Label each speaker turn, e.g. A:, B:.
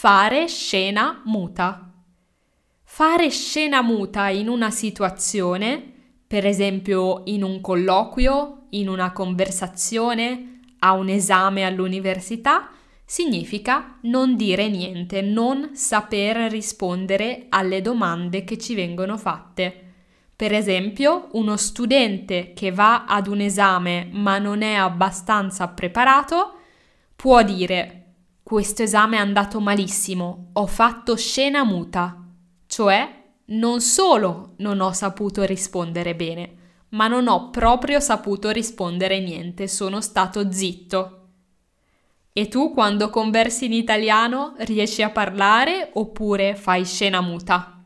A: fare scena muta. Fare scena muta in una situazione, per esempio in un colloquio, in una conversazione, a un esame all'università, significa non dire niente, non saper rispondere alle domande che ci vengono fatte. Per esempio, uno studente che va ad un esame ma non è abbastanza preparato può dire questo esame è andato malissimo, ho fatto scena muta, cioè non solo non ho saputo rispondere bene, ma non ho proprio saputo rispondere niente, sono stato zitto. E tu quando conversi in italiano riesci a parlare oppure fai scena muta?